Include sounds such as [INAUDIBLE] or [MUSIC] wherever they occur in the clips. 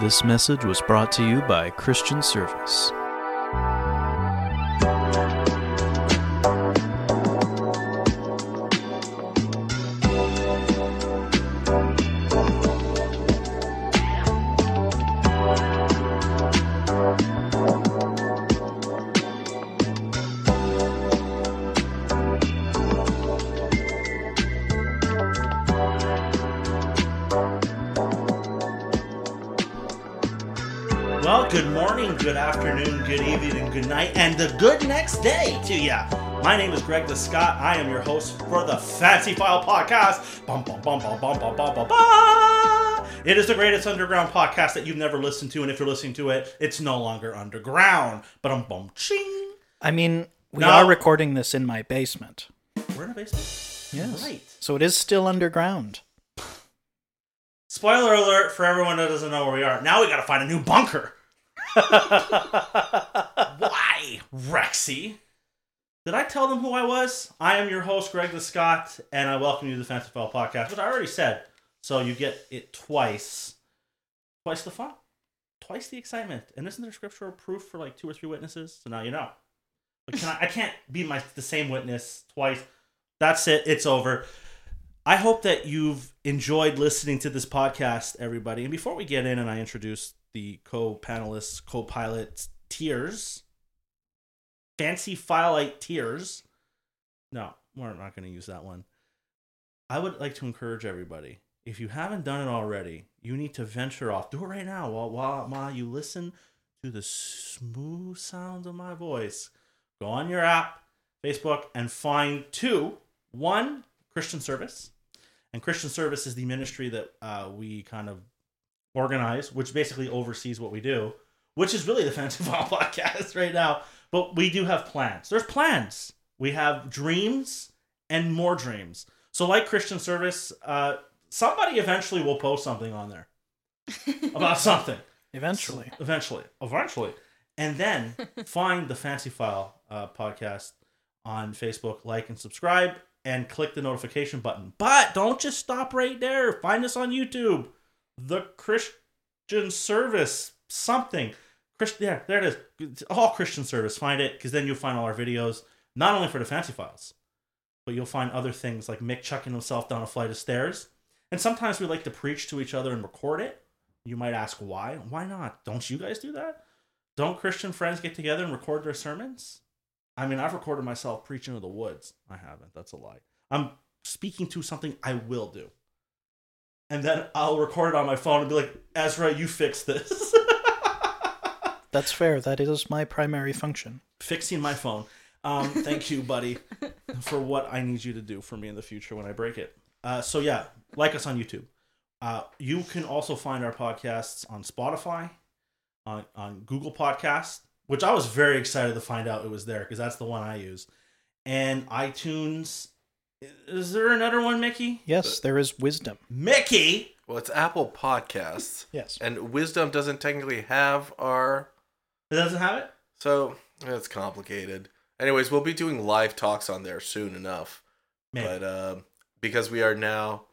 This message was brought to you by Christian Service. My name is Greg the Scott. I am your host for the Fancy File Podcast. Bum, bum, bum, bum, bum, bum, bum, bum, bum. It is the greatest underground podcast that you've never listened to, and if you're listening to it, it's no longer underground. But um, bum, ching. I mean, we No. are recording this in my basement. We're in a basement. Yes. Right. So it is still underground. Spoiler alert for everyone that doesn't know where we are. Now we got to find a new bunker. [LAUGHS] Why, Rexy? Did I tell them who I was? I am your host, Greg the Scott, and I welcome you to the Fancy File Podcast, which I already said. So you get it twice. Twice the fun. Twice the excitement. And isn't there scriptural proof for like two or three witnesses? So now you know. But can I, I can't be my the same witness twice. That's it. It's over. I hope that you've enjoyed listening to this podcast, everybody. And before we get in and I introduce the co-panelists, co-pilots, tiers, fancy filelight tiers. No, we're not going to use that one. I would like to encourage everybody. If you haven't done it already, you need to venture off. Do it right now while while, while you listen to the smooth sounds of my voice. Go on your app, Facebook, and find two. One, Christian Service. And Christian Service is the ministry that uh, we kind of organize, which basically oversees what we do, which is really the Fancy File [LAUGHS] podcast right now. But we do have plans. There's plans. We have dreams and more dreams. So, like Christian Service, uh, somebody eventually will post something on there [LAUGHS] about something. Eventually. Eventually. Eventually. And then [LAUGHS] find the Fancy File uh, podcast on Facebook, like and subscribe, and click the notification button. But don't just stop right there. Find us on YouTube. The Christian Service something. Yeah, there it is. All Christian Service. Find it because then you'll find all our videos, not only for the Fancy Files, but you'll find other things like Mick chucking himself down a flight of stairs. And sometimes we like to preach to each other and record it. You might ask why? Why not? Don't you guys do that? Don't Christian friends get together and record their sermons? I mean, I've recorded myself preaching to the woods. I haven't. That's a lie. I'm speaking to something I will do. And then I'll record it on my phone and be like, Ezra, you fix this. [LAUGHS] That's fair. That is my primary function. Fixing my phone. Um, thank you, buddy, for what I need you to do for me in the future when I break it. Uh, so, yeah, like us on YouTube. Uh, you can also find our podcasts on Spotify, on, on Google Podcasts, which I was very excited to find out it was there because that's the one I use, and iTunes. Is there another one, Mickey? Yes, there is wisdom. Mickey. Well, it's Apple Podcasts, Yes. and Wisdom doesn't technically have our, It doesn't have it. so it's complicated. Anyways, we'll be doing live talks on there soon enough, Maybe. but uh, because we are now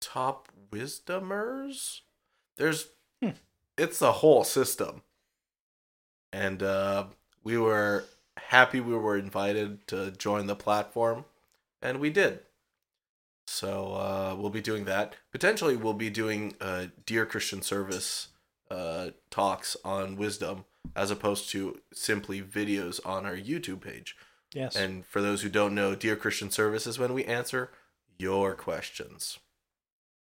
top Wisdomers, there's Hmm. it's a whole system, and uh, we were happy we were invited to join the platform, and we did. So uh, we'll be doing that. Potentially, we'll be doing uh, Dear Christian Service uh, talks on wisdom as opposed to simply videos on our YouTube page. Yes. And for those who don't know, Dear Christian Service is when we answer your questions.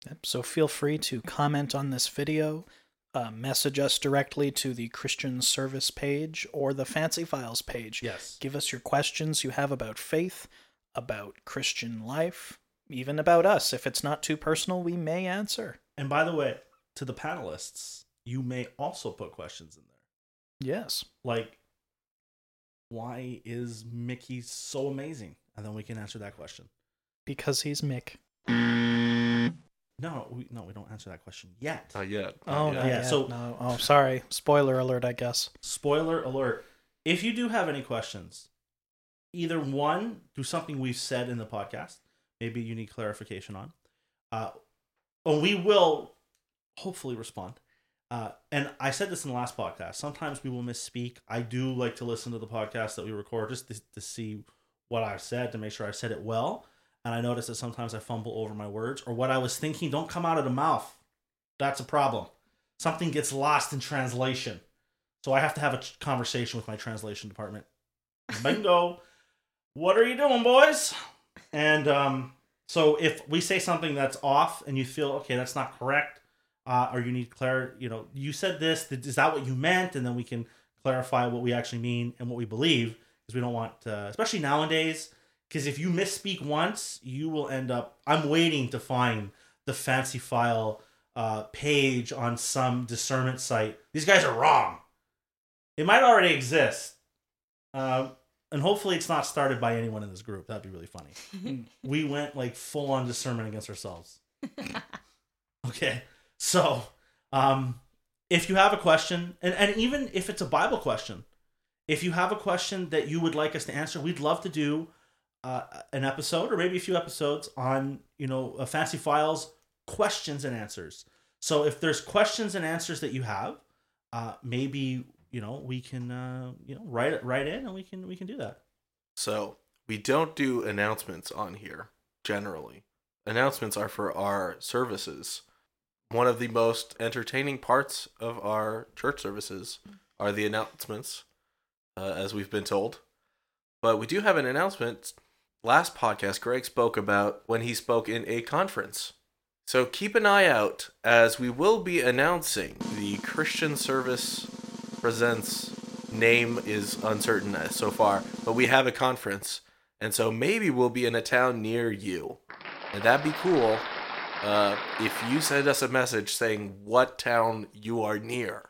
Yep, So feel free to comment on this video, uh, message us directly to the Christian Service page or the Fancy Files page. Yes. Give us your questions you have about faith, about Christian life, even about us. If it's not too personal, we may answer. And by the way, to the panelists, you may also put questions in there. Yes. Like, why is Mickey so amazing? And then we can answer that question. Because he's Mick. No, we, no, we don't answer that question yet. Not yet. Oh, Not not yet. Yeah, so- no. Oh, sorry. Spoiler alert, I guess. Spoiler alert. If you do have any questions, either one, do something we've said in the podcast, maybe you need clarification on, uh, and we will hopefully respond. Uh, and I said this in the last podcast. Sometimes we will misspeak. I do like to listen to the podcast that we record just to, to see what I've said to make sure I said it well. And I notice that sometimes I fumble over my words or what I was thinking don't come out of the mouth. That's a problem. Something gets lost in translation. So I have to have a conversation with my translation department. Bingo. [LAUGHS] what are you doing, boys? And um, so if we say something that's off and you feel, okay, that's not correct, uh, or you need clarity, you know, you said this, is that what you meant? And then we can clarify what we actually mean and what we believe because we don't want, uh, especially nowadays, because if you misspeak once, you will end up. I'm waiting to find the fancy file uh, page on some discernment site. These guys are wrong. It might already exist. Um, and hopefully it's not started by anyone in this group. That'd be really funny. [LAUGHS] we went like full on discernment against ourselves. [LAUGHS] okay. So, um, if you have a question, and, and even if it's a Bible question, if you have a question that you would like us to answer, we'd love to do uh, an episode or maybe a few episodes on, you know, uh, Fancy Files questions and answers. So if there's questions and answers that you have, uh, maybe you know we can uh, you know write it in and we can we can do that. So we don't do announcements on here generally. Announcements are for our services. One of the most entertaining parts of our church services are the announcements, uh, as we've been told. But we do have an announcement. Last podcast, Greg spoke about when he spoke in a conference. So keep an eye out as we will be announcing the Christian Service Presents name is uncertain so far, but we have a conference, and so maybe we'll be in a town near you, and that'd be cool. Uh, if you send us a message saying what town you are near,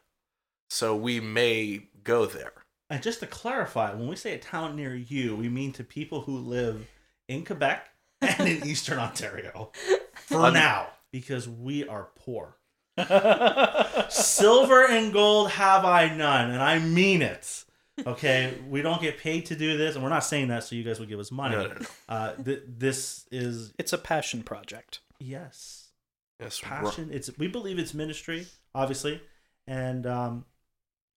so we may go there. And just to clarify, when we say a town near you, we mean to people who live in Quebec [LAUGHS] and in Eastern Ontario for Un- now, because we are poor. [LAUGHS] Silver and gold have I none, and I mean it. Okay, we don't get paid to do this, and we're not saying that so you guys will give us money. No, no, no. Uh, th- this is It's a passion project. Yes, Yes, passion. It's we believe it's ministry, obviously, and um,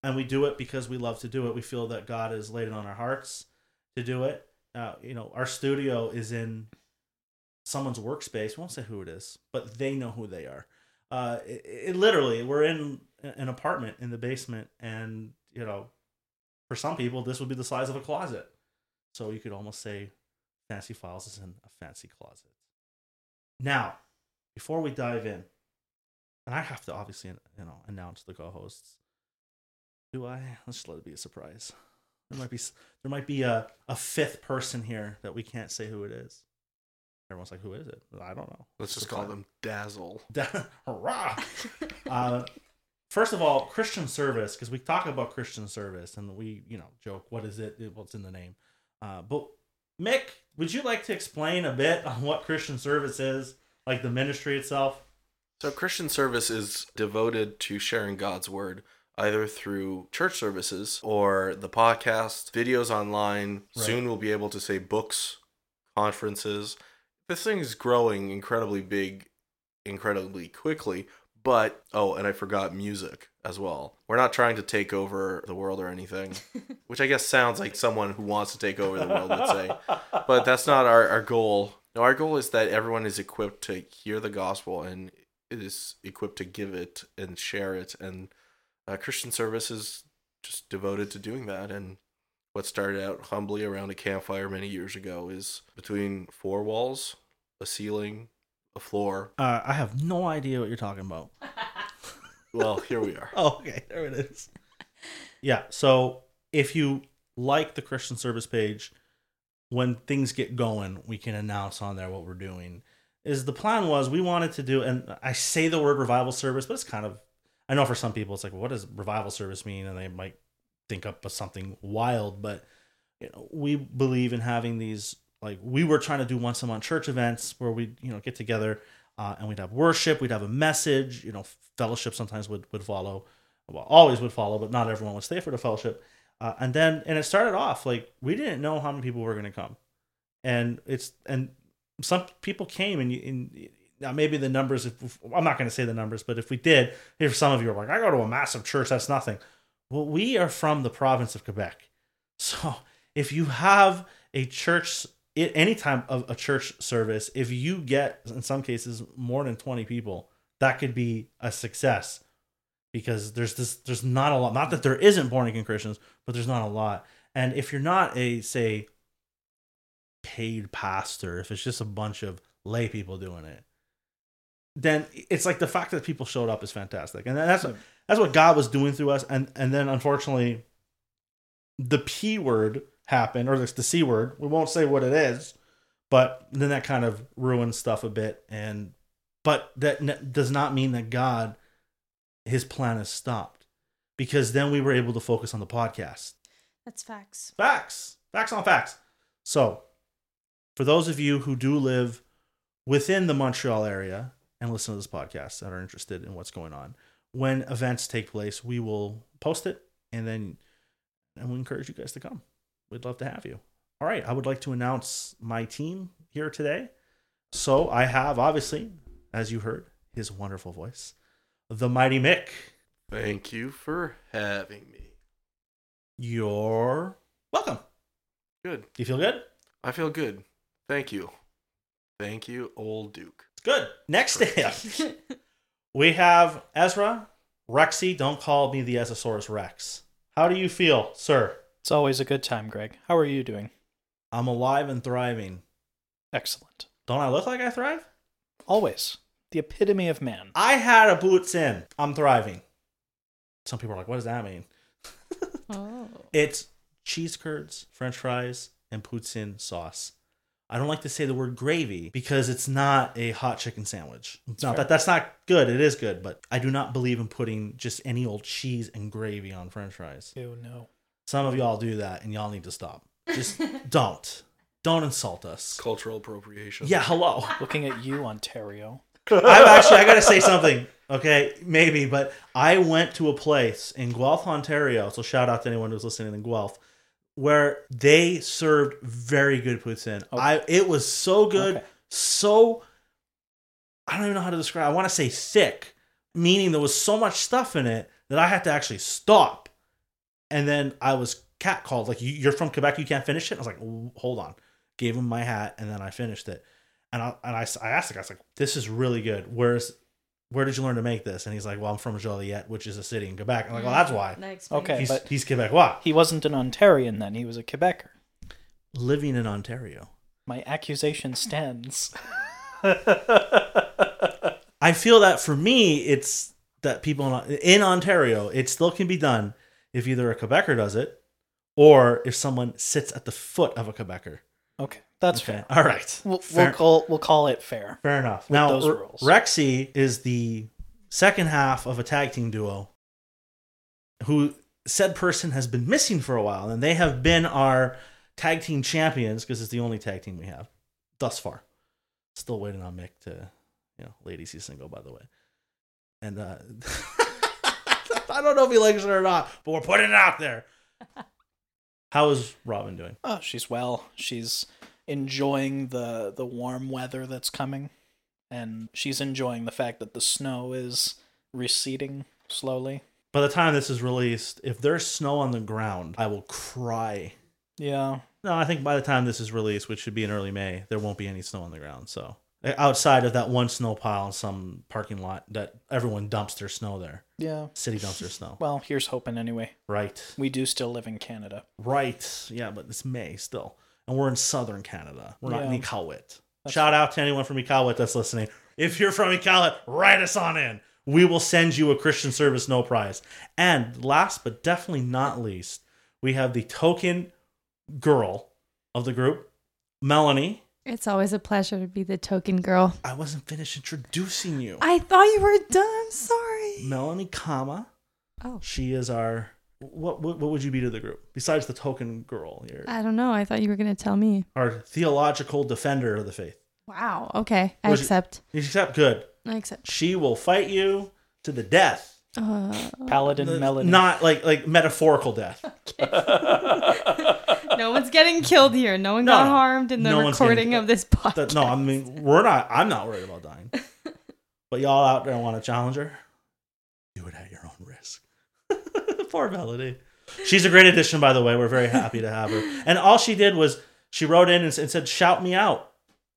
and we do it because we love to do it. We feel that God has laid it on our hearts to do it. Uh, you know, our studio is in someone's workspace. We won't say who it is, but they know who they are. Uh, it, it literally, we're in an apartment in the basement, and you know, for some people, this would be the size of a closet. So you could almost say, Fancy Files is in a fancy closet. Now, before we dive in, and I have to obviously, you know, announce the co-hosts. Do I? Let's just let it be a surprise. There might be there might be a, a fifth person here that we can't say who it is. Everyone's like, "Who is it?" I don't know. let's just call them Dazzle. [LAUGHS] Hurrah! uh, first of all, Christian service, because we talk about Christian service and we, you know, joke, what is it? What's in the name? Uh, but Mick, would you like to explain a bit on what Christian service is, like the ministry itself? So Christian service is devoted to sharing God's word either through church services or the podcast, videos online. Right. Soon we'll be able to say books, conferences. This thing is growing incredibly big, incredibly quickly. But oh, and I forgot music as well. We're not trying to take over the world or anything, [LAUGHS] which I guess sounds like someone who wants to take over the world would say. But that's not our, our goal. No, our goal is that everyone is equipped to hear the gospel and is equipped to give it and share it. And uh, Christian service is just devoted to doing that. And what started out humbly around a campfire many years ago is between four walls, a ceiling, a floor. Uh, I have no idea what you're talking about. [LAUGHS] Well, here we are. [LAUGHS] Oh, okay, there it is. Yeah, so if you like the Christian service page, when things get going, we can announce on there what we're doing. Is the plan was we wanted to do, and I say the word revival service, but it's kind of, I know for some people it's like, what does revival service mean? And they might think up of something wild, but you know, we believe in having these like we were trying to do once a month church events where we you know get together uh, and we'd have worship, we'd have a message, you know, fellowship sometimes would would follow, well, always would follow, but not everyone would stay for the fellowship. Uh, and then and it started off like we didn't know how many people were going to come, and it's and some people came and, you, and now maybe the numbers. If I'm not going to say the numbers, but if we did, if some of you are like, I go to a massive church, that's nothing. Well, we are from the province of Quebec, so if you have a church, at any time of a church service, if you get in some cases more than 20 people, that could be a success because there's this there's not a lot. Not that there isn't born again Christians, but there's not a lot. And if you're not a say paid pastor, if it's just a bunch of lay people doing it, then it's like the fact that people showed up is fantastic, and that's what that's what God was doing through us. And and then unfortunately, the p word happened, or the, the c word. We won't say what it is, but then that kind of ruins stuff a bit. And but that n- does not mean that God, His plan is stopped, because then we were able to focus on the podcast. That's facts. Facts. Facts on facts. So, for those of you who do live within the Montreal area and listen to this podcast that are interested in what's going on, when events take place, we will post it and then and we encourage you guys to come. We'd love to have you. All right, I would like to announce my team here today. So, I have obviously, as you heard, his wonderful voice, the mighty Mick. Thank you for having me. You're welcome. Good. Do you feel good? I feel good. Thank you. Thank you, old Duke. It's good. Next up, [LAUGHS] we have Ezra Rexy. Don't call me the Ezosaurus Rex. How do you feel, sir? It's always a good time, Greg. How are you doing? I'm alive and thriving. Excellent. Don't I look like I thrive? Always. The epitome of man. I had a poutine. I'm thriving. Some people are like, what does that mean? [LAUGHS] oh. It's cheese curds, french fries, and poutine sauce. I don't like to say the word gravy because it's not a hot chicken sandwich. No, fair. that, that's not good. It is good, but I do not believe in putting just any old cheese and gravy on french fries. Ew, no. Some of y'all do that and y'all need to stop. Just [LAUGHS] don't. Don't insult us. Cultural appropriation. Yeah, hello. [LAUGHS] Looking at you, Ontario. I've actually I gotta say something. Okay, maybe, but I went to a place in Guelph, Ontario. So shout out to anyone who's listening in Guelph, where they served very good poutine. Okay. I it was so good, Okay. so I don't even know how to describe. I want to say thick, meaning there was so much stuff in it that I had to actually stop, and then I was catcalled. Like you, you're from Quebec, you can't finish it. I was like, hold on. Gave him my hat, and then I finished it. And I and I, s- I asked the guy, I was like, this is really good. Where's where did you learn to make this? And he's like, well, I'm from Joliette, which is a city in Quebec. I'm like, well, that's mm-hmm. why. That Okay. He's, but- he's Quebecois. He wasn't an Ontarian then, he was a Quebecer. Living in Ontario. My accusation stands. [LAUGHS] I feel that for me, it's that people in, in Ontario, it still can be done if either a Quebecer does it or if someone sits at the foot of a Quebecer. Okay, that's Okay. fair. All right. We'll, we'll call we'll call it fair. Fair enough. with now, those rules. Rexy is the second half of a tag team duo who said person has been missing for a while, and they have been our tag team champions because it's the only tag team we have thus far. Still waiting on Mick to, you know, ladies he's single, by the way. And uh, [LAUGHS] [LAUGHS] I don't know if he likes it or not, but we're putting it out there. [LAUGHS] How is Robin doing? Oh, she's well. She's enjoying the the warm weather that's coming, and she's enjoying the fact that the snow is receding slowly. By the time this is released, if there's snow on the ground, I will cry. Yeah, No, I think by the time this is released, which should be in early May, there won't be any snow on the ground. So outside of that one snow pile in some parking lot that everyone dumps their snow there, yeah. city dumps their snow. Well, here's hoping anyway. Right, We do still live in Canada. right, yeah, but it's May still, and we're in southern Canada. We're not in Yeah. Iqaluit. That's- Shout out to anyone from Iqaluit that's listening. If you're from Iqaluit, write us on in. We will send you a Christian service no prize. And last but definitely not least, we have the token girl of the group, Melanie. It's always a pleasure to be the token girl. I wasn't finished introducing you. I thought you were done. I'm sorry. Melanie, comma. Oh. She is our. What, what what would you be to the group besides the token girl here? I don't know. I thought you were going to tell me. Our theological defender of the faith. Wow. Okay. I Was accept. You accept good. I accept. She will fight you to the death. Uh, Paladin The- Melody. Not like like metaphorical death. [LAUGHS] [LAUGHS] no one's getting killed here. No one No, got no. harmed in the No recording of this podcast. No, I mean we're not. I'm not worried about dying. [LAUGHS] But y'all out there want to challenge her? Do it at your own risk. [LAUGHS] Poor Melody. She's a great addition, by the way. We're very happy to have her. And all she did was she wrote in and, and said, "Shout me out."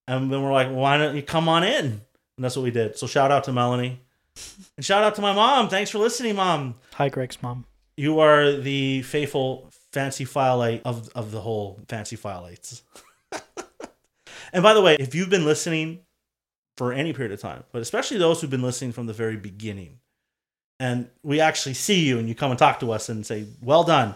And then we're like, "Why don't you come on in?" And that's what we did. So shout out to Melanie, and shout out to my mom. Thanks for listening, mom. Hi, Greg's mom. You are the faithful fancy filelite of of the whole fancy filelites. [LAUGHS] and by the way, if you've been listening for any period of time, but especially those who've been listening from the very beginning, and we actually see you and you come and talk to us and say, "Well done,"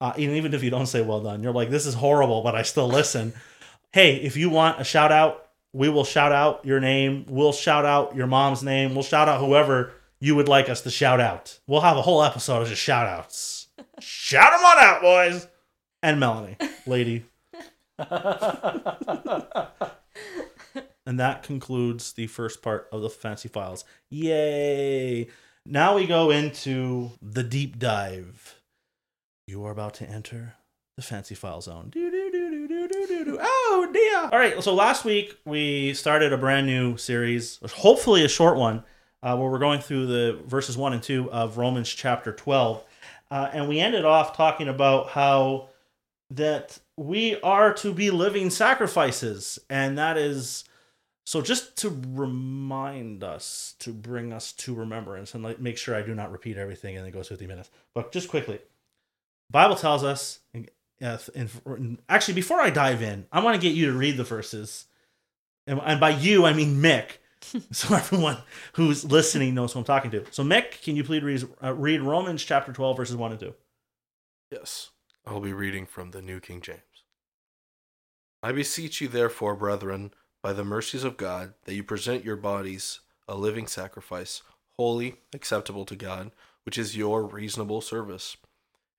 uh, even if you don't say "Well done," you're like, "This is horrible," but I still listen. [LAUGHS] hey, if you want a shout out, we will shout out your name. We'll shout out your mom's name. We'll shout out whoever you would like us to shout out. We'll have a whole episode of just shout outs. Shout them on out, boys. And Melanie, lady. and that concludes the first part of the Fancy Files. Yay! Now we go into the deep dive. You are about to enter the Fancy File Zone. Do, do, do, do, do, do, do. Oh, dear. All right, so last week we started a brand new series, hopefully a short one, uh, where we're going through the verses 1 and 2 of Romans chapter 12. Uh, and we ended off talking about how that we are to be living sacrifices. And that is so just to remind us, to bring us to remembrance, and like make sure I do not repeat everything and it goes 50 minutes. But just quickly, Bible tells us, and, in, actually, before I dive in, I want to get you to read the verses. And by you, I mean Mick. [LAUGHS] so everyone who's listening knows who I'm talking to. So Mick, can you please read, uh, read Romans chapter 12, verses 1 and 2? Yes, I'll be reading from the New King James. I beseech you, therefore, brethren, by the mercies of God, that you present your bodies a living sacrifice, holy, acceptable to God, which is your reasonable service.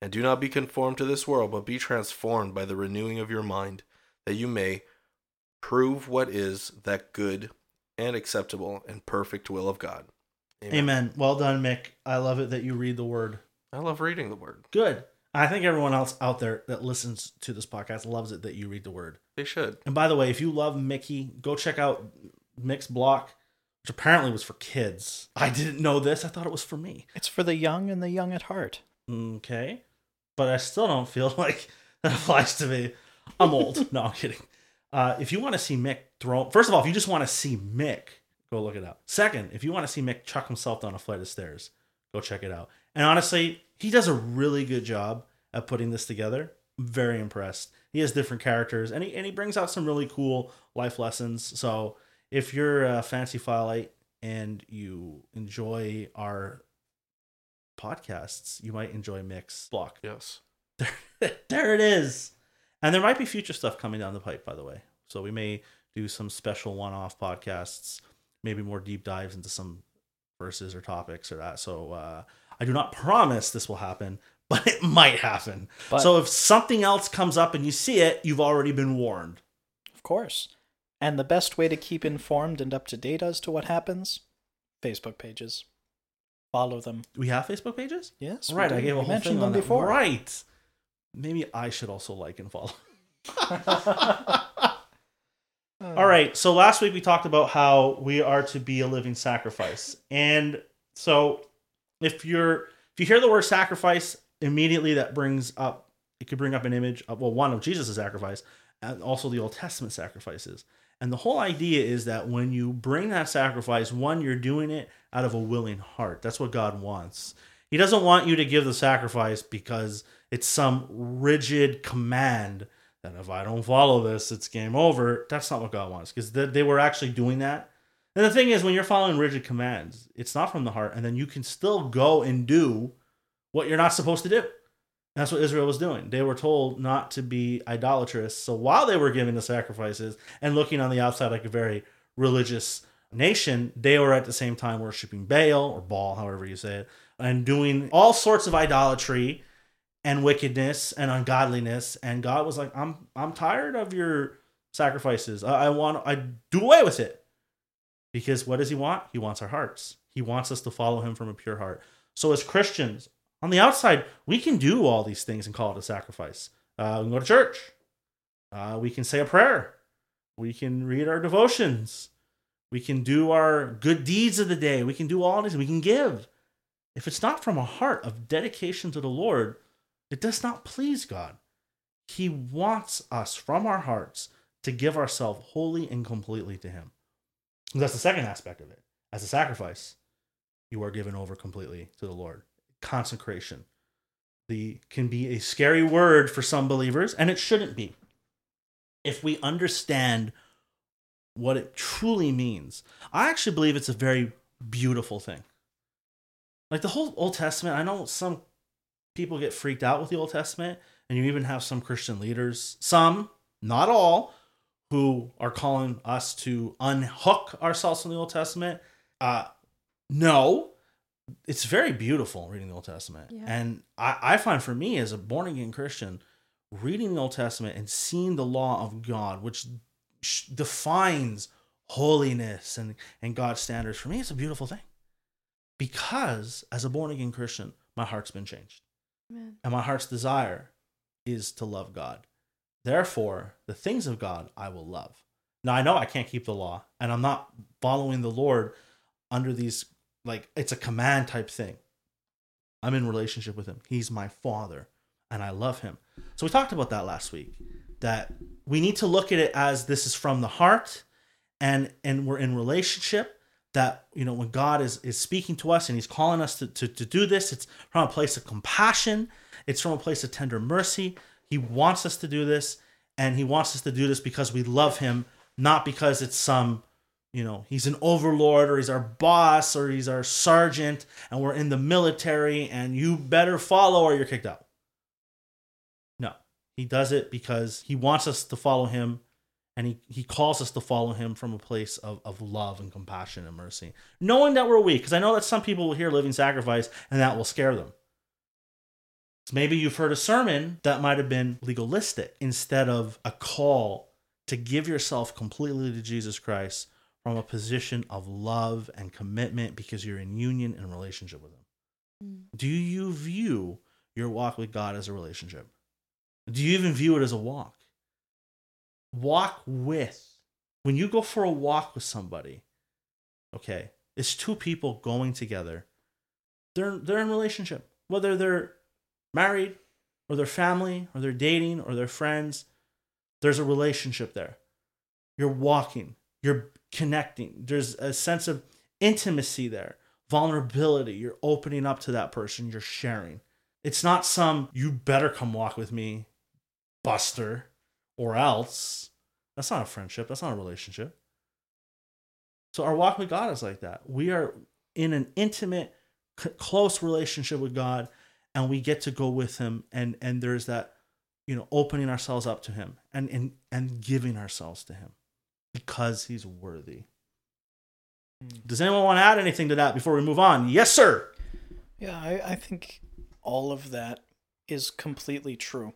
And do not be conformed to this world, but be transformed by the renewing of your mind, that you may prove what is that good and acceptable and perfect will of God. Amen. Well done, Mick. I love it that you read the word. I love reading the word. Good. I think everyone else out there that listens to this podcast loves it that you read the word. They should. And by the way, if you love Mickey, go check out Mick's block, which apparently was for kids. I didn't know this. I thought it was for me. It's for the young and the young at heart. Okay. But I still don't feel [LAUGHS] like that applies to me. I'm old. no, I'm kidding. Uh, if you want to see Mick throw, first of all, if you just want to see Mick, go look it up. Second, if you want to see Mick chuck himself down a flight of stairs, go check it out. And honestly, he does a really good job at putting this together. I'm very impressed. He has different characters, and he and he brings out some really cool life lessons. So if you're a fancy filite and you enjoy our podcasts, you might enjoy Mick's block. Yes. [LAUGHS] there it is. And there might be future stuff coming down the pipe, by the way. So we may do some special one-off podcasts, maybe more deep dives into some verses or topics or that. So uh, I do not promise this will happen, [LAUGHS] but it might happen. But so if something else comes up and you see it, you've already been warned. of course. And the best way to keep informed and up to date as to what happens? Facebook pages. Follow them. We have Facebook pages? Yes. right. I gave a whole mentioned thing them on that. before. Right. Maybe I should also like and follow. [LAUGHS] All right. So last week we talked about how we are to be a living sacrifice. And so if you're if you hear the word sacrifice, immediately that brings up it could bring up an image of well, one of Jesus' sacrifice and also the Old Testament sacrifices. And the whole idea is that when you bring that sacrifice, one, you're doing it out of a willing heart. That's what God wants. He doesn't want you to give the sacrifice because it's some rigid command that if I don't follow this, it's game over. That's not what God wants because they, were actually doing that. And the thing is, when you're following rigid commands, it's not from the heart, and then you can still go and do what you're not supposed to do. That's what Israel was doing. They were told not to be idolatrous. So while they were giving the sacrifices and looking on the outside like a very religious nation, they were at the same time worshiping Baal or Baal, however you say it, and doing all sorts of idolatry and wickedness and ungodliness. And God was like, "I'm I'm tired of your sacrifices. I, I want I do away with it." Because what does He want? He wants our hearts. He wants us to follow Him from a pure heart. So as Christians, on the outside, we can do all these things and call it a sacrifice. Uh, we can go to church. Uh, we can say a prayer. We can read our devotions. We can do our good deeds of the day. We can do all these. We can give. If it's not from a heart of dedication to the Lord, it does not please God. He wants us from our hearts to give ourselves wholly and completely to Him. That's the second aspect of it. As a sacrifice, you are given over completely to the Lord. Consecration. The can be a scary word for some believers, and it shouldn't be. If we understand what it truly means, I actually believe it's a very beautiful thing. Like the whole Old Testament, I know some people get freaked out with the Old Testament, and you even have some Christian leaders, some, not all, who are calling us to unhook ourselves from the Old Testament. Uh, no, it's very beautiful reading the Old Testament. Yeah. And I, I find for me as a born again Christian, reading the Old Testament and seeing the law of God, which sh- defines holiness and, and God's standards, for me, it's a beautiful thing. Because as a born again Christian, my heart's been changed. Amen. And my heart's desire is to love God. Therefore, the things of God I will love. Now, I know I can't keep the law, and I'm not following the Lord under these, like, it's a command type thing. I'm in relationship with Him. He's my Father, and I love Him. So, we talked about that last week that we need to look at it as this is from the heart, and and we're in relationship that you know when god is is speaking to us and he's calling us to, to, to do this it's from a place of compassion. It's from a place of tender mercy. He wants us to do this and he wants us to do this because we love him not because it's some you know he's an overlord or he's our boss or he's our sergeant and we're in the military and you better follow or you're kicked out. No he does it because he wants us to follow him and he, he calls us to follow him from a place of, of love and compassion and mercy knowing that we're weak because i know that some people will hear living sacrifice and that will scare them. So maybe you've heard a sermon that might have been legalistic instead of a call to give yourself completely to jesus christ from a position of love and commitment because you're in union and relationship with him. Mm. do you view your walk with god as a relationship? Do you even view it as a walk walk with when you go for a walk with somebody okay it's two people going together. They're they're in relationship whether they're married or they're family or they're dating or they're friends there's a relationship there. You're walking you're connecting there's a sense of intimacy there vulnerability you're opening up to that person you're sharing. It's not some you better come walk with me buster or else that's not a friendship that's not a relationship. So our walk with god is like that. We are in an intimate c- close relationship with god and we get to go with him and and there's that you know opening ourselves up to him and and and giving ourselves to him because he's worthy. Hmm. Does anyone want to add anything to that before we move on? Yes sir. Yeah, I, I think all of that is completely true.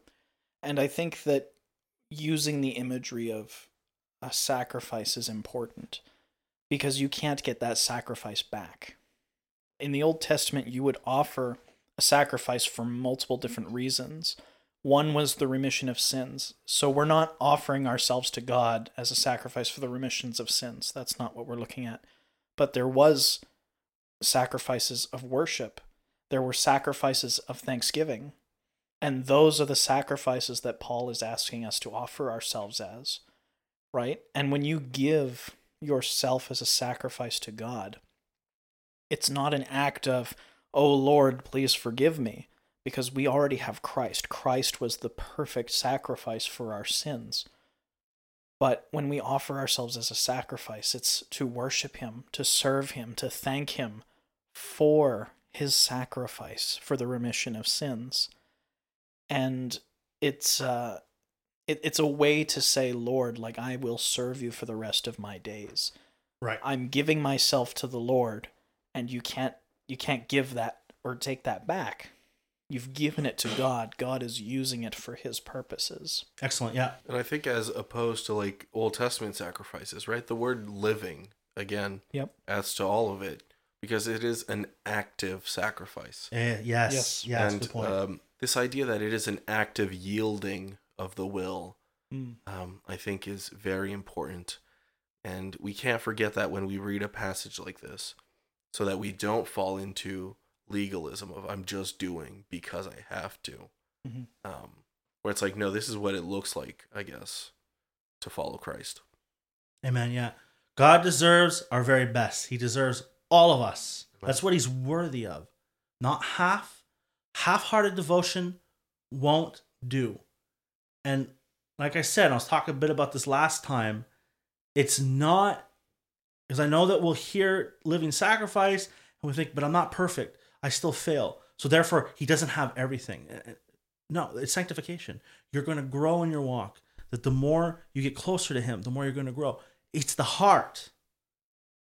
And I think that using the imagery of a sacrifice is important because you can't get that sacrifice back. In the Old Testament, you would offer a sacrifice for multiple different reasons. One was the remission of sins. So we're not offering ourselves to God as a sacrifice for the remissions of sins. That's not what we're looking at. But there was sacrifices of worship. There were sacrifices of thanksgiving. And those are the sacrifices that Paul is asking us to offer ourselves as, right? And when you give yourself as a sacrifice to God, it's not an act of, oh Lord, please forgive me, because we already have Christ. Christ was the perfect sacrifice for our sins. But when we offer ourselves as a sacrifice, it's to worship Him, to serve Him, to thank Him for His sacrifice for the remission of sins. And it's uh, it, it's a way to say, Lord, like I will serve you for the rest of my days. right I'm giving myself to the Lord, and you can't you can't give that or take that back. You've given it to God. God is using it for His purposes. excellent yeah And I think as opposed to like Old Testament sacrifices, right? The word living again Yep. adds to all of it because it is an active sacrifice. Eh, yes Yes. yeah that's a and point um, this idea that it is an active yielding of the will, Mm. um, I think, is very important. And we can't forget that when we read a passage like this, so that we don't fall into legalism of I'm just doing because I have to. Mhm. Um, where it's like, no, this is what it looks like, I guess, to follow Christ. Amen. Yeah. God deserves our very best. He deserves all of us. That's what he's worthy of. Not half. Half-hearted devotion won't do. And like I said, I was talking a bit about this last time. It's not because I know that we'll hear living sacrifice and we think, but I'm not perfect. I still fail. So therefore, he doesn't have everything. Uh, No, it's sanctification. You're going to grow in your walk. That the more you get closer to him, the more you're going to grow. It's the heart.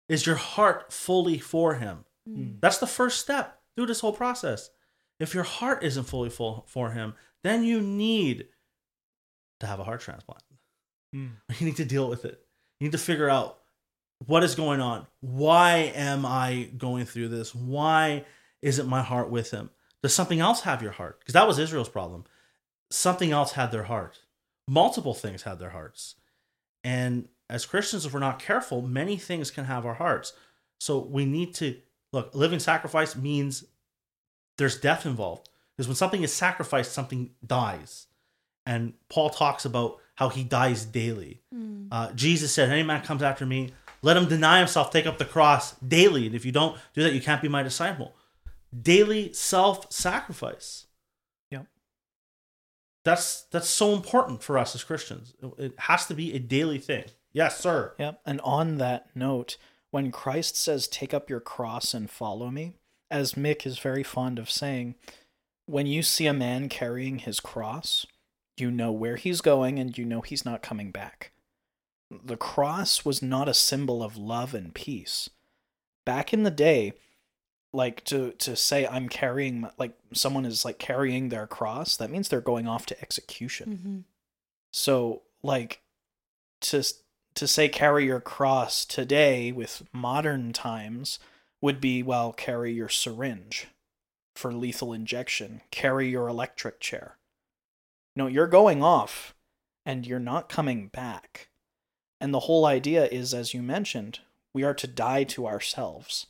Is your heart fully for him? Mm. That's the first step through this whole process. If your heart isn't fully full for him, then you need to have a heart transplant. Mm. [LAUGHS] You need to deal with it. You need to figure out what is going on. Why am I going through this? Why isn't my heart with him? Does something else have your heart? Because that was Israel's problem. Something else had their heart. Multiple things had their hearts. And as Christians, if we're not careful, many things can have our hearts. So we need to look, living sacrifice means there's death involved. Because when something is sacrificed, something dies. And Paul talks about how he dies daily. Mm. Uh, Jesus said, Any man comes after me, let him deny himself, take up the cross daily. And if you don't do that, you can't be my disciple. Daily self sacrifice. Yep. That's that's so important for us as Christians. It- It has to be a daily thing. Yes, sir. Yep. And on that note, when Christ says, Take up your cross and follow me, as Mick is very fond of saying, when you see a man carrying his cross, you know where he's going and you know he's not coming back. The cross was not a symbol of love and peace. Back in the day, like to to say I'm carrying my, like someone is like carrying their cross, that means they're going off to execution. Mhm. So like to to say carry your cross today with modern times would be well carry your syringe for lethal injection, carry your electric chair. No, you're going off and you're not coming back. And the whole idea is as you mentioned, we are to die to ourselves.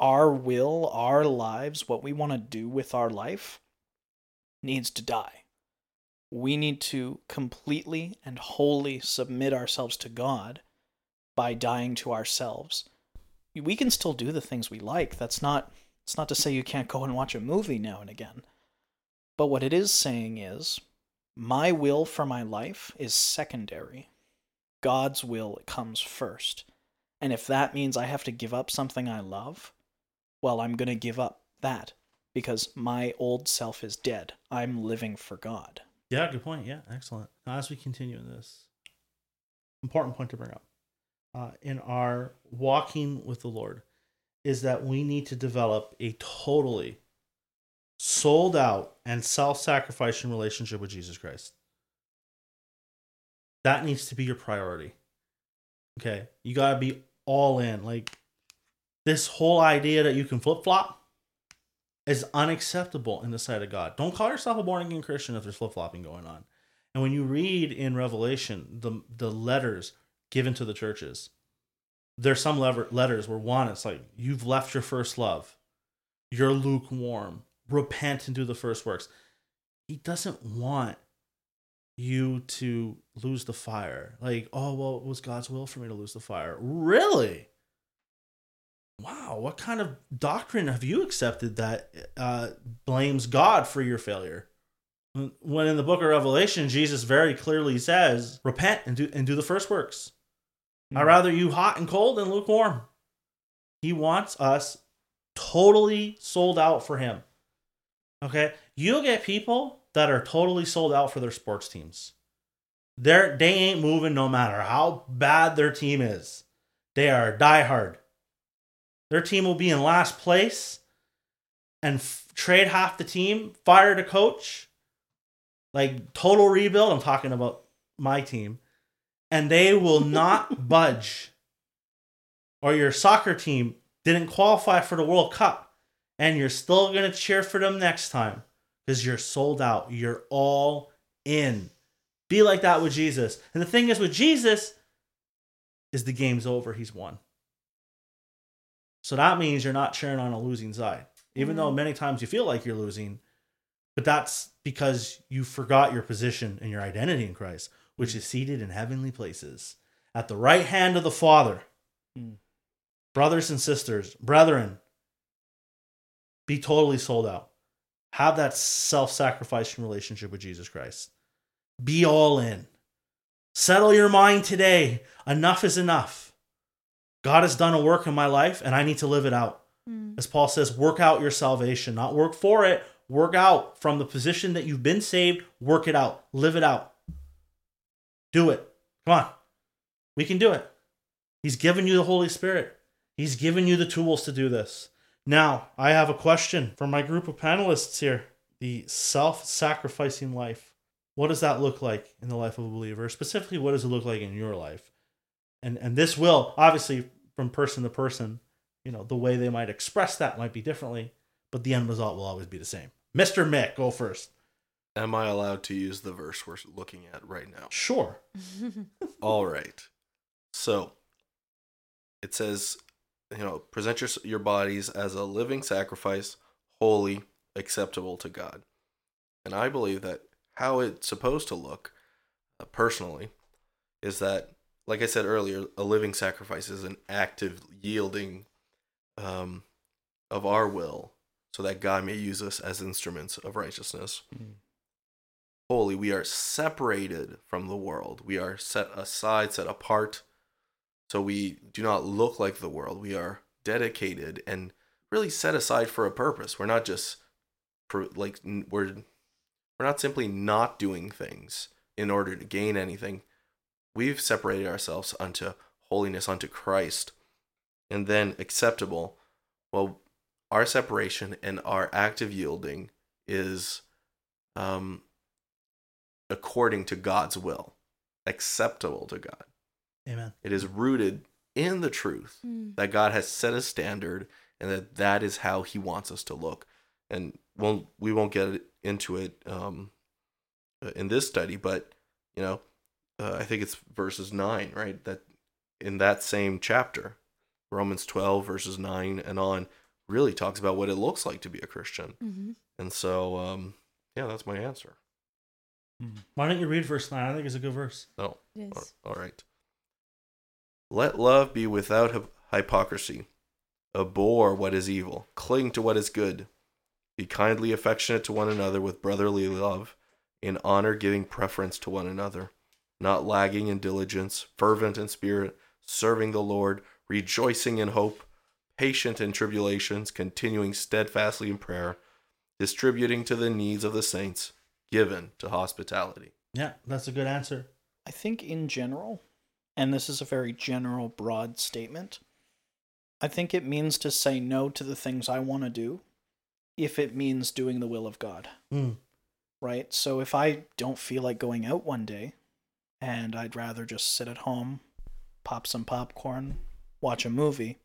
Our will, our lives, what we want to do with our life needs to die we need to completely and wholly submit ourselves to God by dying to ourselves. We can still do the things we like. That's not it's not to say you can't go and watch a movie now and again. But what it is saying is my will for my life is secondary. God's will comes first. And if that means I have to give up something I love, well, I'm going to give up that because my old self is dead. I'm living for God. Yeah, good point. Yeah, excellent. Now, as we continue in this, important point to bring up uh, in our walking with the Lord is that we need to develop a totally sold out and self sacrificing relationship with Jesus Christ. That needs to be your priority. Okay. You got to be all in. Like, this whole idea that you can flip flop is unacceptable in the sight of God. Don't call yourself a born again Christian if there's flip flopping going on. And when you read in Revelation the the letters given to the churches, there's some lever- letters where one it's like you've left your first love, you're lukewarm, repent and do the first works. He doesn't want you to lose the fire. Like, oh well, it was God's will for me to lose the fire. Really? wow, what kind of doctrine have you accepted that uh, blames God for your failure? When in the book of Revelation, Jesus very clearly says, repent and do, and do the first works. I'd rather you hot and cold than lukewarm. He wants us totally sold out for him. Okay? You'll get people that are totally sold out for their sports teams. They're, they ain't moving no matter how bad their team is. They are diehard. Their team will be in last place and f- trade half the team, fire the coach, like total rebuild. I'm talking about my team, and they will not budge. Or your soccer team didn't qualify for the World Cup, and you're still going to cheer for them next time because you're sold out. You're all in. Be like that with Jesus. And the thing is, with Jesus, is the game's over, he's won. So that means you're not cheering on a losing side, even though mm-hmm. many times you feel like you're losing. But that's because you forgot your position and your identity in Christ, which is seated in heavenly places at the right hand of the Father. Mm. Brothers and sisters, brethren, be totally sold out. Have that self sacrificing relationship with Jesus Christ. Be all in. Settle your mind today. Enough is enough. God has done a work in my life and I need to live it out. Mm. As Paul says, work out your salvation, not work for it, work out from the position that you've been saved, work it out, live it out. Do it. Come on. We can do it. He's given you the Holy Spirit, He's given you the tools to do this. Now, I have a question for my group of panelists here. The self sacrificing life. What does that look like in the life of a believer? Specifically, what does it look like in your life? And and this will obviously from person to person, you know, the way they might express that might be differently, but the end result will always be the same. Mr. Mick, go first. Am I allowed to use the verse we're looking at right now? Sure. [LAUGHS] All right. So it says, you know, present your, your bodies as a living sacrifice, holy, acceptable to God. And I believe that how it's supposed to look, uh, personally, is that, like I said earlier, a living sacrifice is an active yielding um, of our will so that God may use us as instruments of righteousness. Holy, we are separated from the world. We are set aside, set apart. So we do not look like the world. We are dedicated and really set aside for a purpose. We're not just like we're we're not simply not doing things in order to gain anything. We've separated ourselves unto holiness unto Christ. And then acceptable. Well, our separation and our active yielding is um according to God's will, acceptable to God. Amen. It is rooted in the truth Mm. that God has set a standard and that that is how he wants us to look. And won't we won't get into it um, in this study, but you know, uh, I think it's verses 9, right? That in that same chapter, Romans 12 verses 9 and on really talks about what it looks like to be a Christian. Mhm. And so um yeah, that's my answer. Mm-hmm. Why don't you read verse 9? I think it's a good verse. No. It All- is. All right. Let love be without hypocrisy. Abhor what is evil. Cling to what is good. Be kindly affectionate to one another with brotherly love, in honor giving preference to one another, not lagging in diligence, fervent in spirit, serving the Lord, rejoicing in hope, patient in tribulations, continuing steadfastly in prayer, distributing to the needs of the saints, given to hospitality. Yeah, that's a good answer. I think in general, and this is a very general, broad statement, I think it means to say no to the things I want to do if it means doing the will of God, Mm. right? So if I don't feel like going out one day and I'd rather just sit at home, pop some popcorn, watch a movie,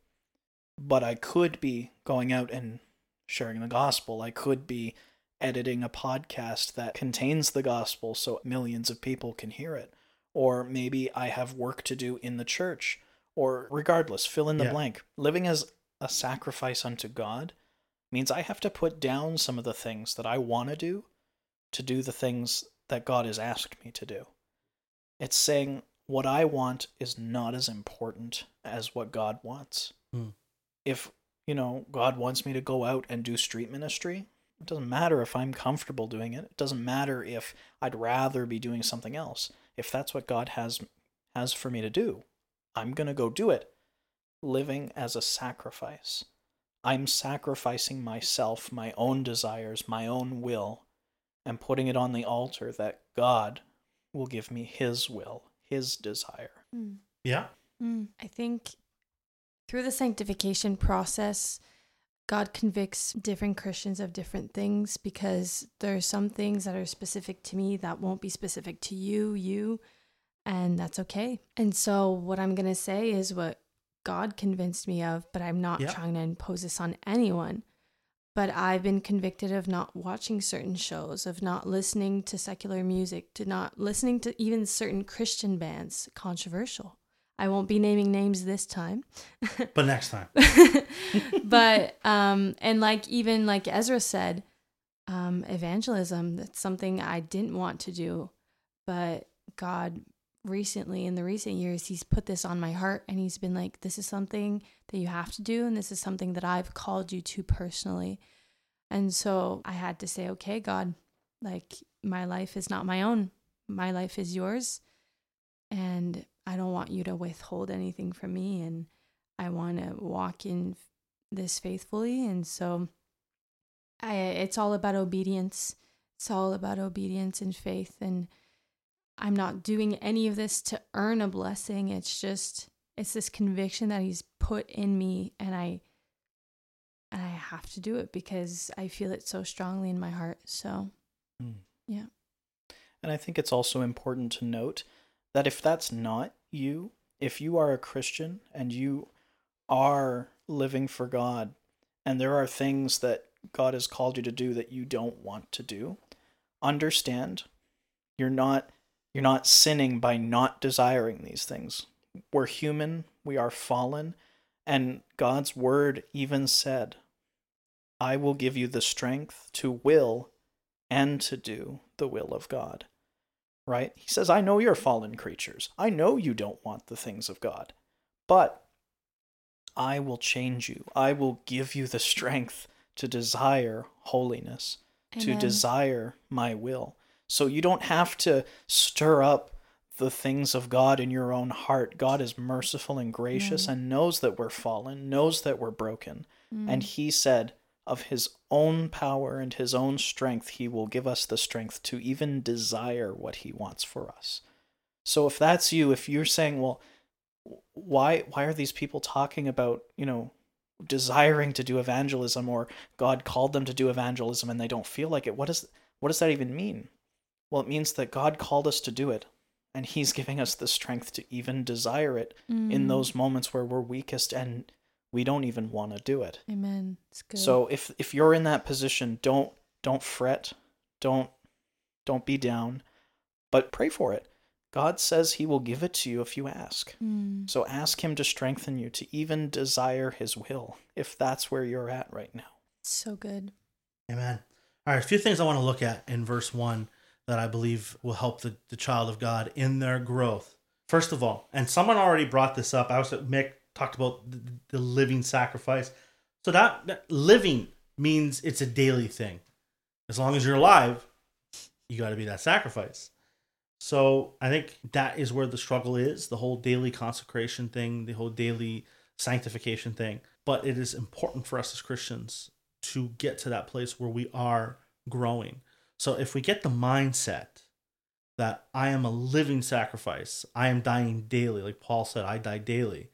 but I could be going out and sharing the gospel. I could be editing a podcast that contains the gospel so millions of people can hear it. Or maybe I have work to do in the church. Or regardless, fill in the Yeah. blank. Living as a sacrifice unto God means I have to put down some of the things that I want to do to do the things that God has asked me to do. It's saying what I want is not as important as what God wants. Hmm. If, you know, God wants me to go out and do street ministry, it doesn't matter if I'm comfortable doing it. It doesn't matter if I'd rather be doing something else. If that's what God has has for me to do, I'm going to go do it. Living as a sacrifice. I'm sacrificing myself, my own desires, my own will, and putting it on the altar that God will give me His will, His desire. Mm. Yeah. Mm. I think through the sanctification process, God convicts different Christians of different things because there are some things that are specific to me that won't be specific to you, you, and that's okay. And so, what I'm going to say is what God convinced me of, but I'm not Yeah. trying to impose this on anyone. But I've been convicted of not watching certain shows, of not listening to secular music, to not listening to even certain Christian bands, controversial. I won't be naming names this time. [LAUGHS] But next time. [LAUGHS] but um and like even like Ezra said, um evangelism that's something I didn't want to do, but God recently in the recent years he's put this on my heart and he's been like this is something that you have to do and this is something that I've called you to personally. And so I had to say, "Okay, God, like my life is not my own. My life is yours." And I don't want you to withhold anything from me and I want to walk in this faithfully and so I it's all about obedience. It's all about obedience and faith and I'm not doing any of this to earn a blessing. It's just it's this conviction that he's put in me and I and I have to do it because I feel it so strongly in my heart. So, Mm. yeah. And I think it's also important to note that if that's not you, if you are a Christian and you are living for God, and there are things that God has called you to do that you don't want to do, understand you're not you're not sinning by not desiring these things. We're human, we are fallen, and God's word even said, I will give you the strength to will and to do the will of God. Right? He says, I know you're fallen creatures. I know you don't want the things of God. But I will change you. I will give you the strength to desire holiness, to desire my will. So you don't have to stir up the things of God in your own heart. God is merciful and gracious Amen. and knows that we're fallen, knows that we're broken. Mm. And he said, of his own power and his own strength, he will give us the strength to even desire what he wants for us. So if that's you, if you're saying, well, why why are these people talking about, you know, desiring to do evangelism or God called them to do evangelism and they don't feel like it? What does what does that even mean? Well, it means that God called us to do it and he's giving us the strength to even desire it in Mm. those moments where we're weakest and we don't even want to do it. Amen. It's good. So if if you're in that position, don't don't fret, don't don't be down, but pray for it. God says he will give it to you if you ask. Mm. So ask him to strengthen you to even desire his will if that's where you're at right now. so good. Amen. All right, a few things I want to look at in verse 1 that I believe will help the, the child of God in their growth. First of all, and someone already brought this up. I was at Mick talked about the, the living sacrifice. So that, that living means it's a daily thing. As long as you're alive, you got to be that sacrifice. So I think that is where the struggle is the whole daily consecration thing, the whole daily sanctification thing. But it is important for us as Christians to get to that place where we are growing. So if we get the mindset that I am a living sacrifice, I am dying daily, like Paul said, I die daily.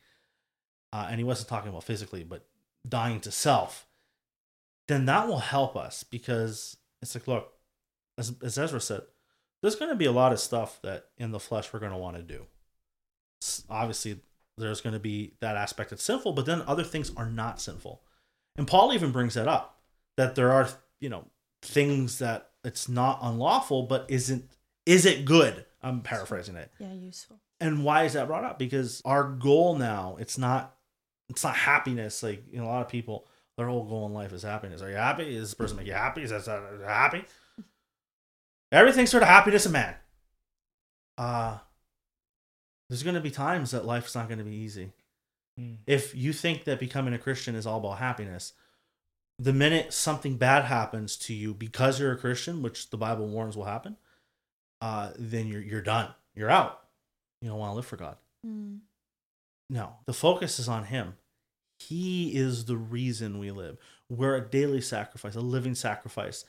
Uh, and he wasn't talking about physically, but dying to self, then that will help us because it's like, look, as, as Ezra said, there's going to be a lot of stuff that in the flesh we're going to want to do. S- Obviously, there's going to be that aspect that's sinful, but then other things are not sinful. And Paul even brings that up that there are, you know, things that it's not unlawful, but isn't is it good? I'm paraphrasing it. Yeah, useful. And why is that brought up? Because our goal now, it's not it's not happiness. Like you know, a lot of people, their whole goal in life is happiness. Are you happy? Is this person make you happy? Is that is that happy? Everything's sort of happiness of man. Uh there's gonna be times that life's not gonna be easy. If you think that becoming a Christian is all about happiness, the minute something bad happens to you because you're a Christian, which the Bible warns will happen, uh, then you're you're done. You're out. You don't want to live for God. Mm. No, the focus is on Him. He is the reason we live. We're a daily sacrifice, a living sacrifice,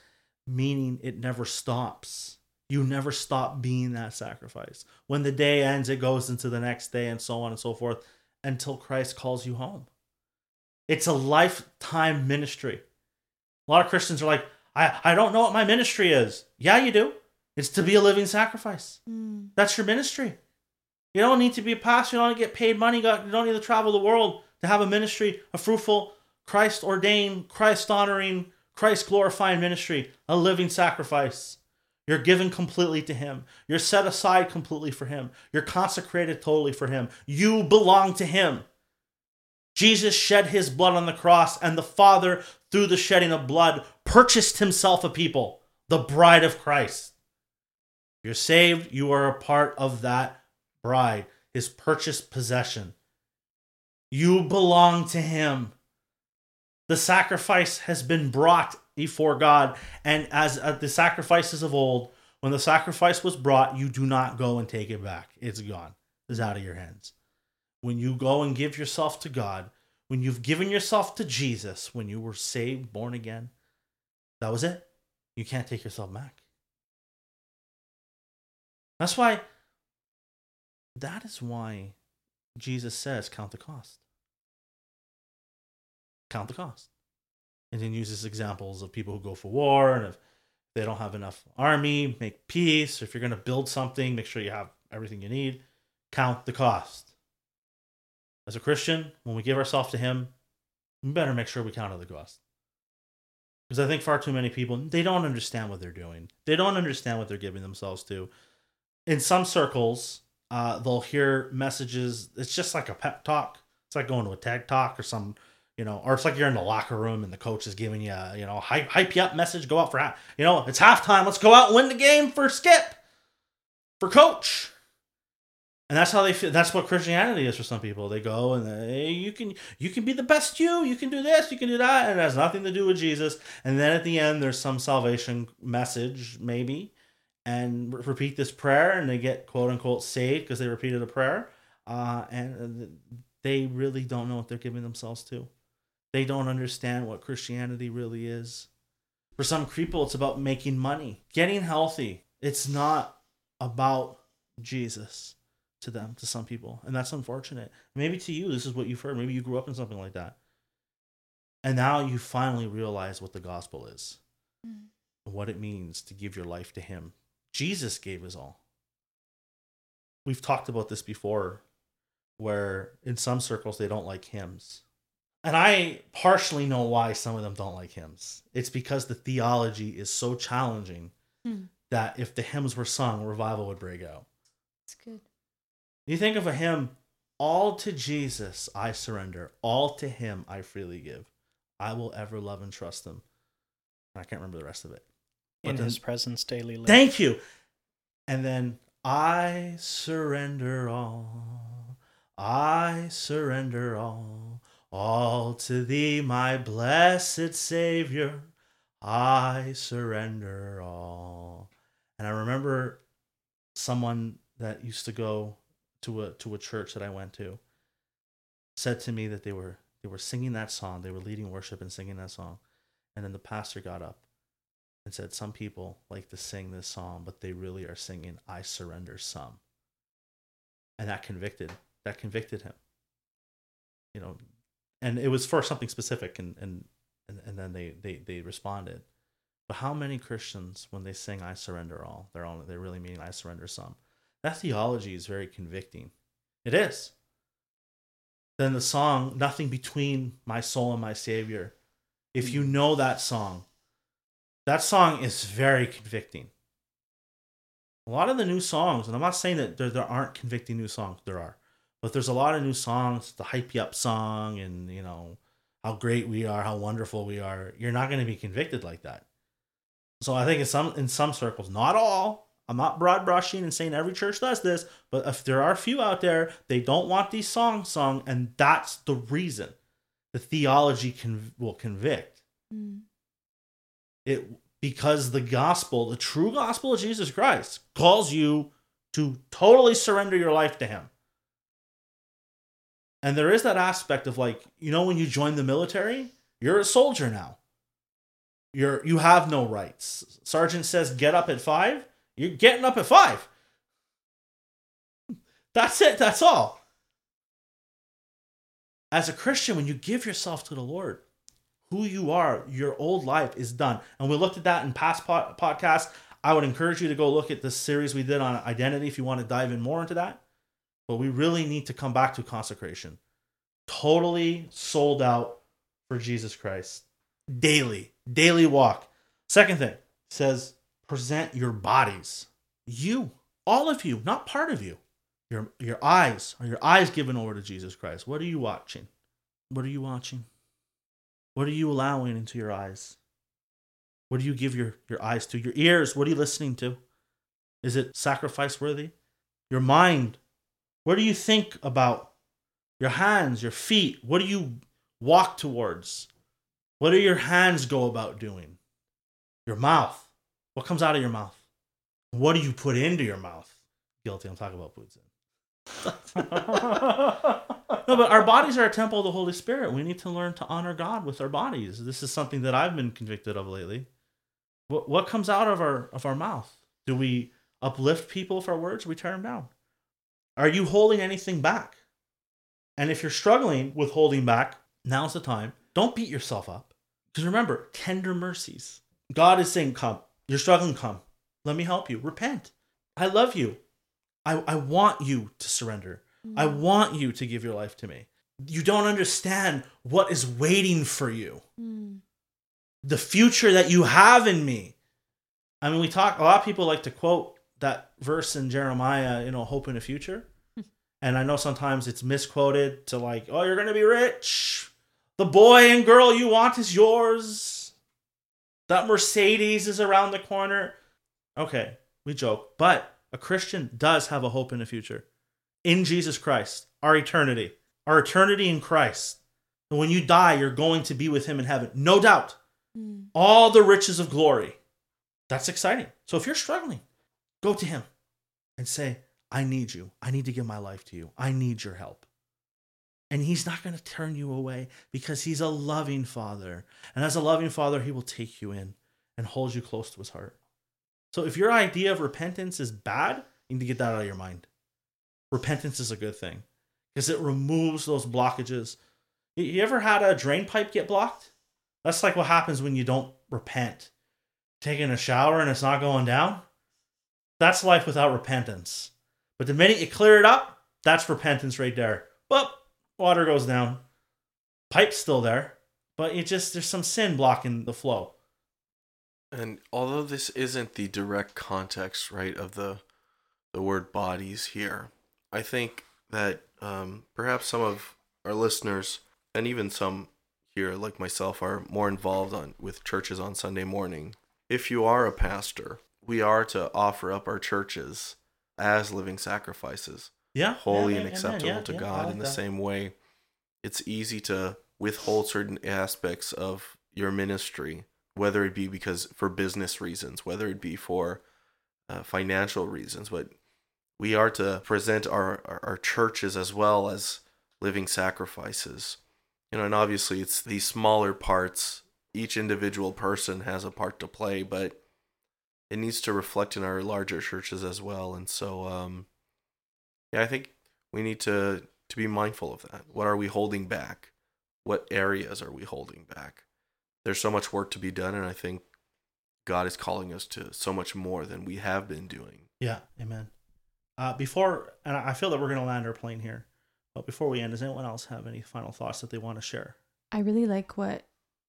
meaning it never stops. You never stop being that sacrifice. When the day ends, it goes into the next day and so on and so forth until Christ calls you home. It's a lifetime ministry. A lot of Christians are like, I, I don't know what my ministry is. Yeah, you do. It's to be a living sacrifice. Mm. That's your ministry. You don't need to be a pastor. You don't get paid money. You don't you don't need to travel the world to have a ministry, a fruitful, Christ ordained, Christ honoring, Christ glorifying ministry, a living sacrifice. You're given completely to Him. You're set aside completely for Him. You're consecrated totally for Him. You belong to Him. Jesus shed His blood on the cross, and the Father, through the shedding of blood, purchased Himself a people, the bride of Christ. You're saved. You are a part of that bride, His purchased possession. You belong to Him. The sacrifice has been brought before God. And as uh, the sacrifices of old, when the sacrifice was brought, you do not go and take it back. It's gone, it's out of your hands. When you go and give yourself to God, when you've given yourself to Jesus, when you were saved, born again, that was it. You can't take yourself back. That's why, that is why Jesus says, count the cost count the cost. And then uses examples of people who go for war and if they don't have enough army, make peace. If you're going to build something, make sure you have everything you need. Count the cost. As a Christian, when we give ourselves to Him, we better make sure we count the cost. Because I think far too many people, they don't understand what they're doing. They don't understand what they're giving themselves to. In some circles, uh, they'll hear messages. It's just like a pep talk. It's like going to a TED talk or some you know, or it's like you're in the locker room and the coach is giving you, a, you know, hype, hype you up message, go out for half, you know, it's halftime, let's go out and win the game for Skip, for coach. And that's how they feel. That's what Christianity is for some people. They go and they, you can you can be the best you. You can do this. You can do that. And it has nothing to do with Jesus. And then at the end, there's some salvation message, maybe, and repeat this prayer, and they get quote unquote saved because they repeated a prayer. Uh, and they really don't know what they're giving themselves to. They don't understand what Christianity really is. For some people, it's about making money, getting healthy. It's not about Jesus to them, to some people. And that's unfortunate. Maybe to you, this is what you've heard. Maybe you grew up in something like that. And now you finally realize what the gospel is, mm. what it means to give your life to Him. Jesus gave his all. We've talked about this before, where in some circles they don't like hymns and I partially know why some of them don't like hymns. It's because the theology is so challenging hmm. that if the hymns were sung, revival would break out. It's good. You think of a hymn, all to Jesus I surrender, all to him I freely give. I will ever love and trust him. I can't remember the rest of it. In his presence daily live. Thank you. And then I surrender all. I surrender all. All to thee, my blessed Savior, I surrender all. And I remember someone that used to go to a to a church that I went to said to me that they were they were singing that song, they were leading worship and singing that song. And then the pastor got up and said, Some people like to sing this song, but they really are singing I surrender some. And that convicted that convicted him. You know, and it was for something specific and and and, and then they, they they responded. But how many christians when they sing i surrender all they're all they really mean i surrender some. That theology is very convicting. It is. Then the song nothing between my soul and my savior if you mm. know that song that song is very convicting a lot of the new songs and i'm not saying that there, there aren't convicting new songs there are but there's a lot of new songs, the hype you up song, and you know how great we are, how wonderful we are. You're not going to be convicted like that. So I think in some in some circles, not all. I'm not broad brushing and saying every church does this, but if there are a few out there, they don't want these songs sung, and that's the reason. The theology can will convict. Mm. It because the gospel, the true gospel of Jesus Christ, calls you to totally surrender your life to Him. And there is that aspect of like, you know, when you join the military, you're a soldier now. You're you have no rights. Sergeant says get up at five. You're getting up at five. That's it. That's all. As a Christian, when you give yourself to the Lord, who you are, your old life is done. And we looked at that in past podcasts. I would encourage you to go look at the series we did on identity if you want to dive in more into that. But we really need to come back to consecration. Totally sold out for Jesus Christ. Daily. Daily walk. Second thing says present your bodies. You, all of you, not part of you. Your your eyes are your eyes given over to Jesus Christ. What are you watching? What are you watching? What are you allowing into your eyes? What do you give your, your eyes to? Your ears, what are you listening to? Is it sacrifice worthy? Your mind, what do you think about? Your hands, your feet, what do you walk towards? What do your hands go about doing? Your mouth, what comes out of your mouth? What do you put into your mouth? Guilty, I'm talking about poutine. [LAUGHS] no, but our bodies are a temple of the Holy Spirit. We need to learn to honor God with our bodies. This is something that I've been convicted of lately. What what comes out of our of our mouth? Do we uplift people with our words? Or we turn them down. Are you holding anything back? And if you're struggling with holding back, now's the time. Don't beat yourself up. Because remember, tender mercies. God is saying, Come. You're struggling, come. Let me help you. Repent. I love you. I, I want you to surrender. I want you to give your life to me. You don't understand what is waiting for you. Mm. The future that you have in me. I mean, we talk, a lot of people like to quote that verse in Jeremiah, you know, hope in the future. and I know sometimes it's misquoted to like, oh, you're going to be rich. The boy and girl you want is yours. That Mercedes is around the corner. Okay, we joke, but a Christian does have a hope in the future in Jesus Christ, our eternity, our eternity in Christ. And when you die, you're going to be with Him in heaven, no doubt. Mm. All the riches of glory. That's exciting. So if you're struggling, go to Him and say, I need you. I need to give my life to you. I need your help. And He's not going to turn you away because He's a loving Father. And as a loving Father, He will take you in and hold you close to His heart. So if your idea of repentance is bad, you need to get that out of your mind. Repentance is a good thing because it removes those blockages. You- ever had a drain pipe get blocked? That's like what happens when you don't repent. Taking a shower and it's not going down? That's life without repentance. But the minute you clear it up, that's repentance right there. But water goes down. Pipe's still there, but it just there's some sin blocking the flow. And although this isn't the direct context, right, of the the word bodies here, I think that um, perhaps some of our listeners and even some here, like myself, are more involved on with churches on Sunday morning. If you are a pastor, we are to offer up our churches as living sacrifices, Yeah. holy yeah, and yeah, acceptable yeah, to God. like in the that. same way, it's easy to withhold certain aspects of your ministry, whether it be because for business reasons, whether it be for uh, financial reasons, but we are to present our, our our churches as well as living sacrifices. You know, and obviously it's these smaller parts. Each individual person has a part to play, but it needs to reflect in our larger churches as well. And so, um, yeah, I think we need to to be mindful of that. What are we holding back? What areas are we holding back? There's so much work to be done, and I think God is calling us to so much more than we have been doing. Yeah, amen. Uh, before, and I feel that we're going to land our plane here, but before we end, does anyone else have any final thoughts that they want to share? I really like what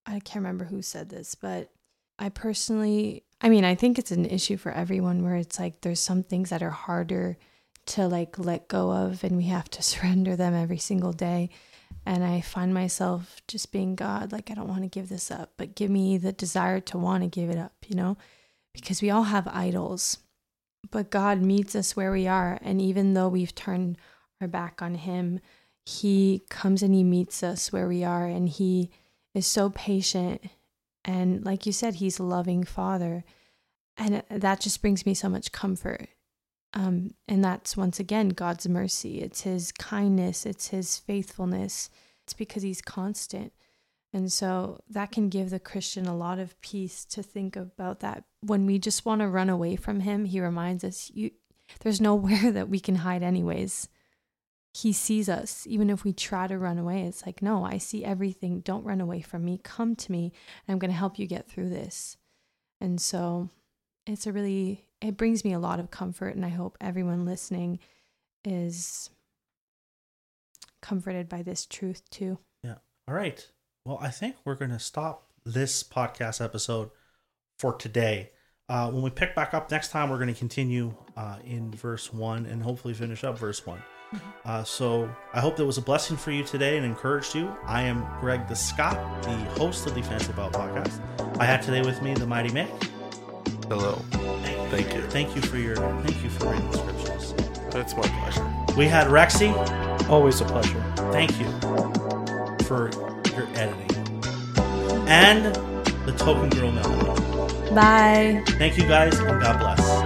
I can't remember who said this, but I personally, I mean, I think it's an issue for everyone where it's like there's some things that are harder to like let go of and we have to [LAUGHS] surrender them every single day. And I find myself just being God, like, I don't want to give this up, but give me the desire to want to give it up, you know? Because we all have idols, but God meets us where we are. And even though we've turned our back on Him, He comes and He meets us where we are. And He is so patient. And like you said, He's a loving Father. And uh, that just brings me so much comfort. Um, and that's once again God's mercy. It's His kindness, it's His faithfulness. It's because He's constant. And so that can give the Christian a lot of peace to think about that. When we just want to run away from Him, He reminds us, "You, there's nowhere [LAUGHS] that we can hide, anyways. He sees us, even if we try to run away. It's like, no, I see everything. Don't run away from me. Come to me, and I'm going to help you get through this. And so it's a really, it brings me a lot of comfort. And I hope everyone listening is comforted by this truth too. Yeah. All right. Well, I think we're going to stop this podcast episode for today. Uh, when we pick back up next time, we're going to continue uh, in verse 1 and hopefully finish up verse one Uh, so I hope that was a blessing for you today and encouraged you. I am Greg the Scott, the host of the Fancy File podcast. I have today with me the Mighty Mick. Hello. Thank you. Thank you for your thank you for reading the scriptures. It's my pleasure. We had Rexy. Always a pleasure. Thank you for your editing. And the token girl Melanie. Bye. Thank you guys and God bless.